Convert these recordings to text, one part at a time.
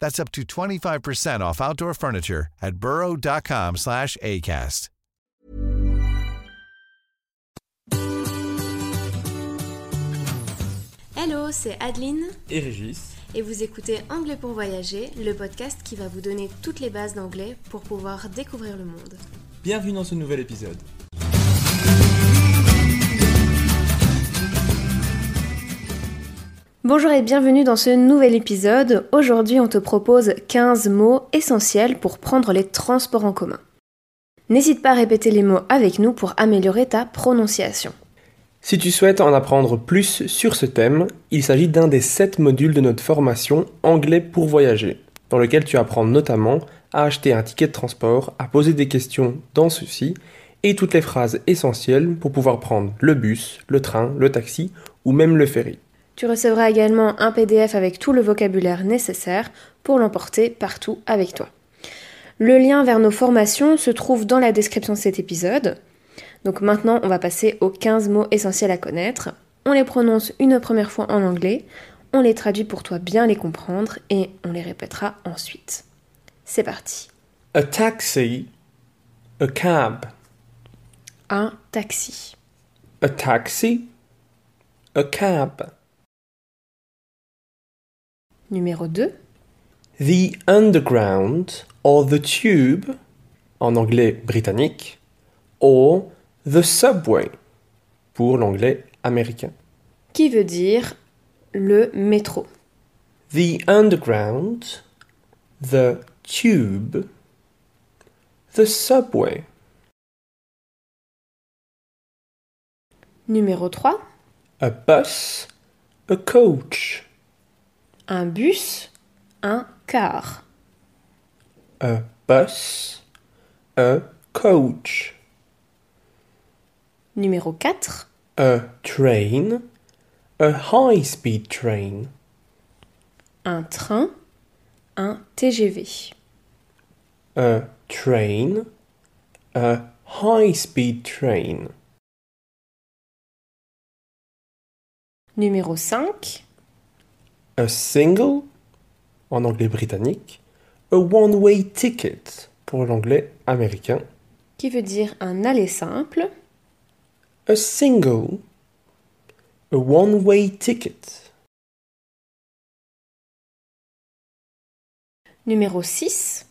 That's up to 25% off outdoor furniture at burrow.com slash ACAST. Hello, c'est Adeline et Régis. et vous écoutez Anglais pour voyager, le podcast qui va vous donner toutes les bases d'anglais pour pouvoir découvrir le monde. Bienvenue dans ce nouvel épisode. Bonjour et bienvenue dans ce nouvel épisode. Aujourd'hui, on te propose 15 mots essentiels pour prendre les transports en commun. N'hésite pas à répéter les mots avec nous pour améliorer ta prononciation. Si tu souhaites en apprendre plus sur ce thème, il s'agit d'un des 7 modules de notre formation Anglais pour voyager, dans lequel tu apprends notamment à acheter un ticket de transport, à poser des questions dans ceci, et toutes les phrases essentielles pour pouvoir prendre le bus, le train, le taxi ou même le ferry. Tu recevras également un PDF avec tout le vocabulaire nécessaire pour l'emporter partout avec toi. Le lien vers nos formations se trouve dans la description de cet épisode. Donc maintenant, on va passer aux 15 mots essentiels à connaître. On les prononce une première fois en anglais, on les traduit pour toi bien les comprendre et on les répétera ensuite. C'est parti. A taxi, a cab, Un taxi. a taxi, a cab. Numéro 2. The underground or the tube, en anglais britannique, or the subway, pour l'anglais américain. Qui veut dire le métro? The underground, the tube, the subway. Numéro 3. A bus, a coach, Un bus. Un car. a bus, a coach, Numéro 4. a train, a high speed train, Un train. Un TGV. a train, a high speed train, Numéro 5. A single, en anglais britannique, a one way ticket, pour l'anglais américain, Qui veut dire un aller simple. a single, a one way ticket, Numéro 6.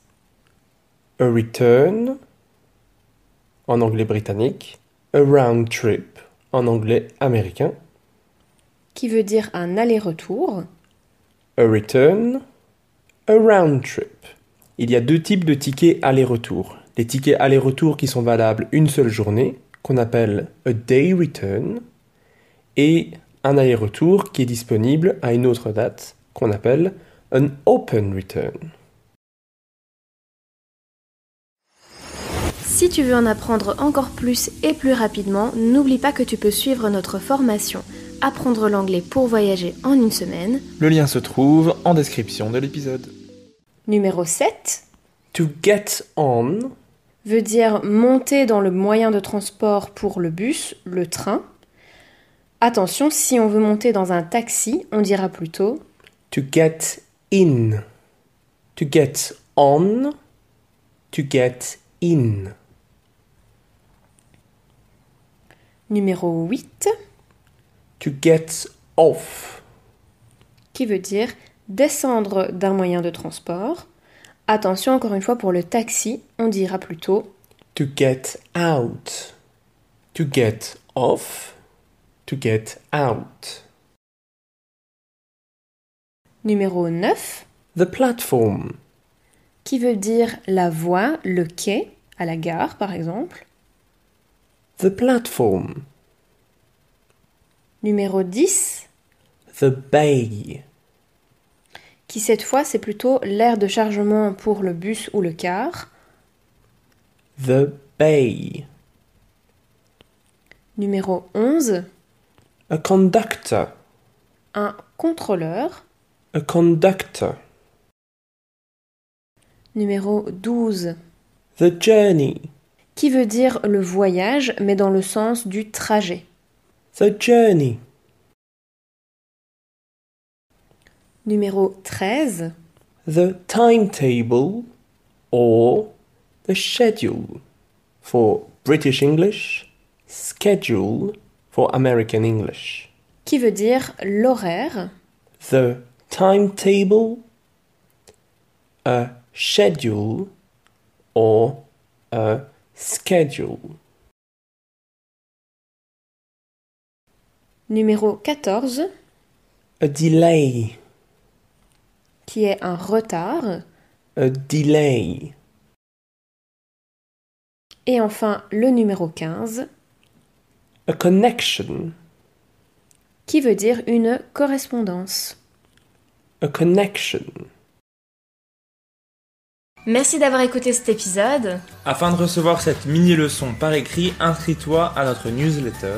a return, en anglais britannique, a round trip, en anglais américain, Qui veut dire un aller-retour. A return, a round trip. Il y a deux types de tickets aller-retour. Les tickets aller-retour qui sont valables une seule journée, qu'on appelle a day return, et un aller-retour qui est disponible à une autre date, qu'on appelle an open return. Si tu veux en apprendre encore plus et plus rapidement, n'oublie pas que tu peux suivre notre formation Apprendre l'anglais pour voyager en une semaine. Le lien se trouve en description de l'épisode. Numéro 7. To get on, veut dire monter dans le moyen de transport pour le bus, le train. Attention, si on veut monter dans un taxi, on dira plutôt To get in. To get on. To get in. numéro 8, To get off. qui veut dire descendre d'un moyen de transport. Attention, encore une fois, pour le taxi, on dira plutôt To get out. To get off. To get out. numéro 9, The platform. qui veut dire la voie, le quai, à la gare par exemple. The platform. Numéro 10, The bay. qui cette fois c'est plutôt l'aire de chargement pour le bus ou le car. The bay. Numéro 11, A conductor. un contrôleur. A conductor. Numéro 12, The journey. qui veut dire le voyage mais dans le sens du trajet. The journey. Numéro 13, The timetable or the schedule. For British English, schedule for American English. qui veut dire l'horaire. The timetable, a schedule or a schedule. Numéro 14, A delay, qui est un retard. a delay. Et enfin le numéro 15, A connection, qui veut dire une correspondance. a connection. Merci d'avoir écouté cet épisode. Afin de recevoir cette mini-leçon par écrit, inscris-toi à notre newsletter.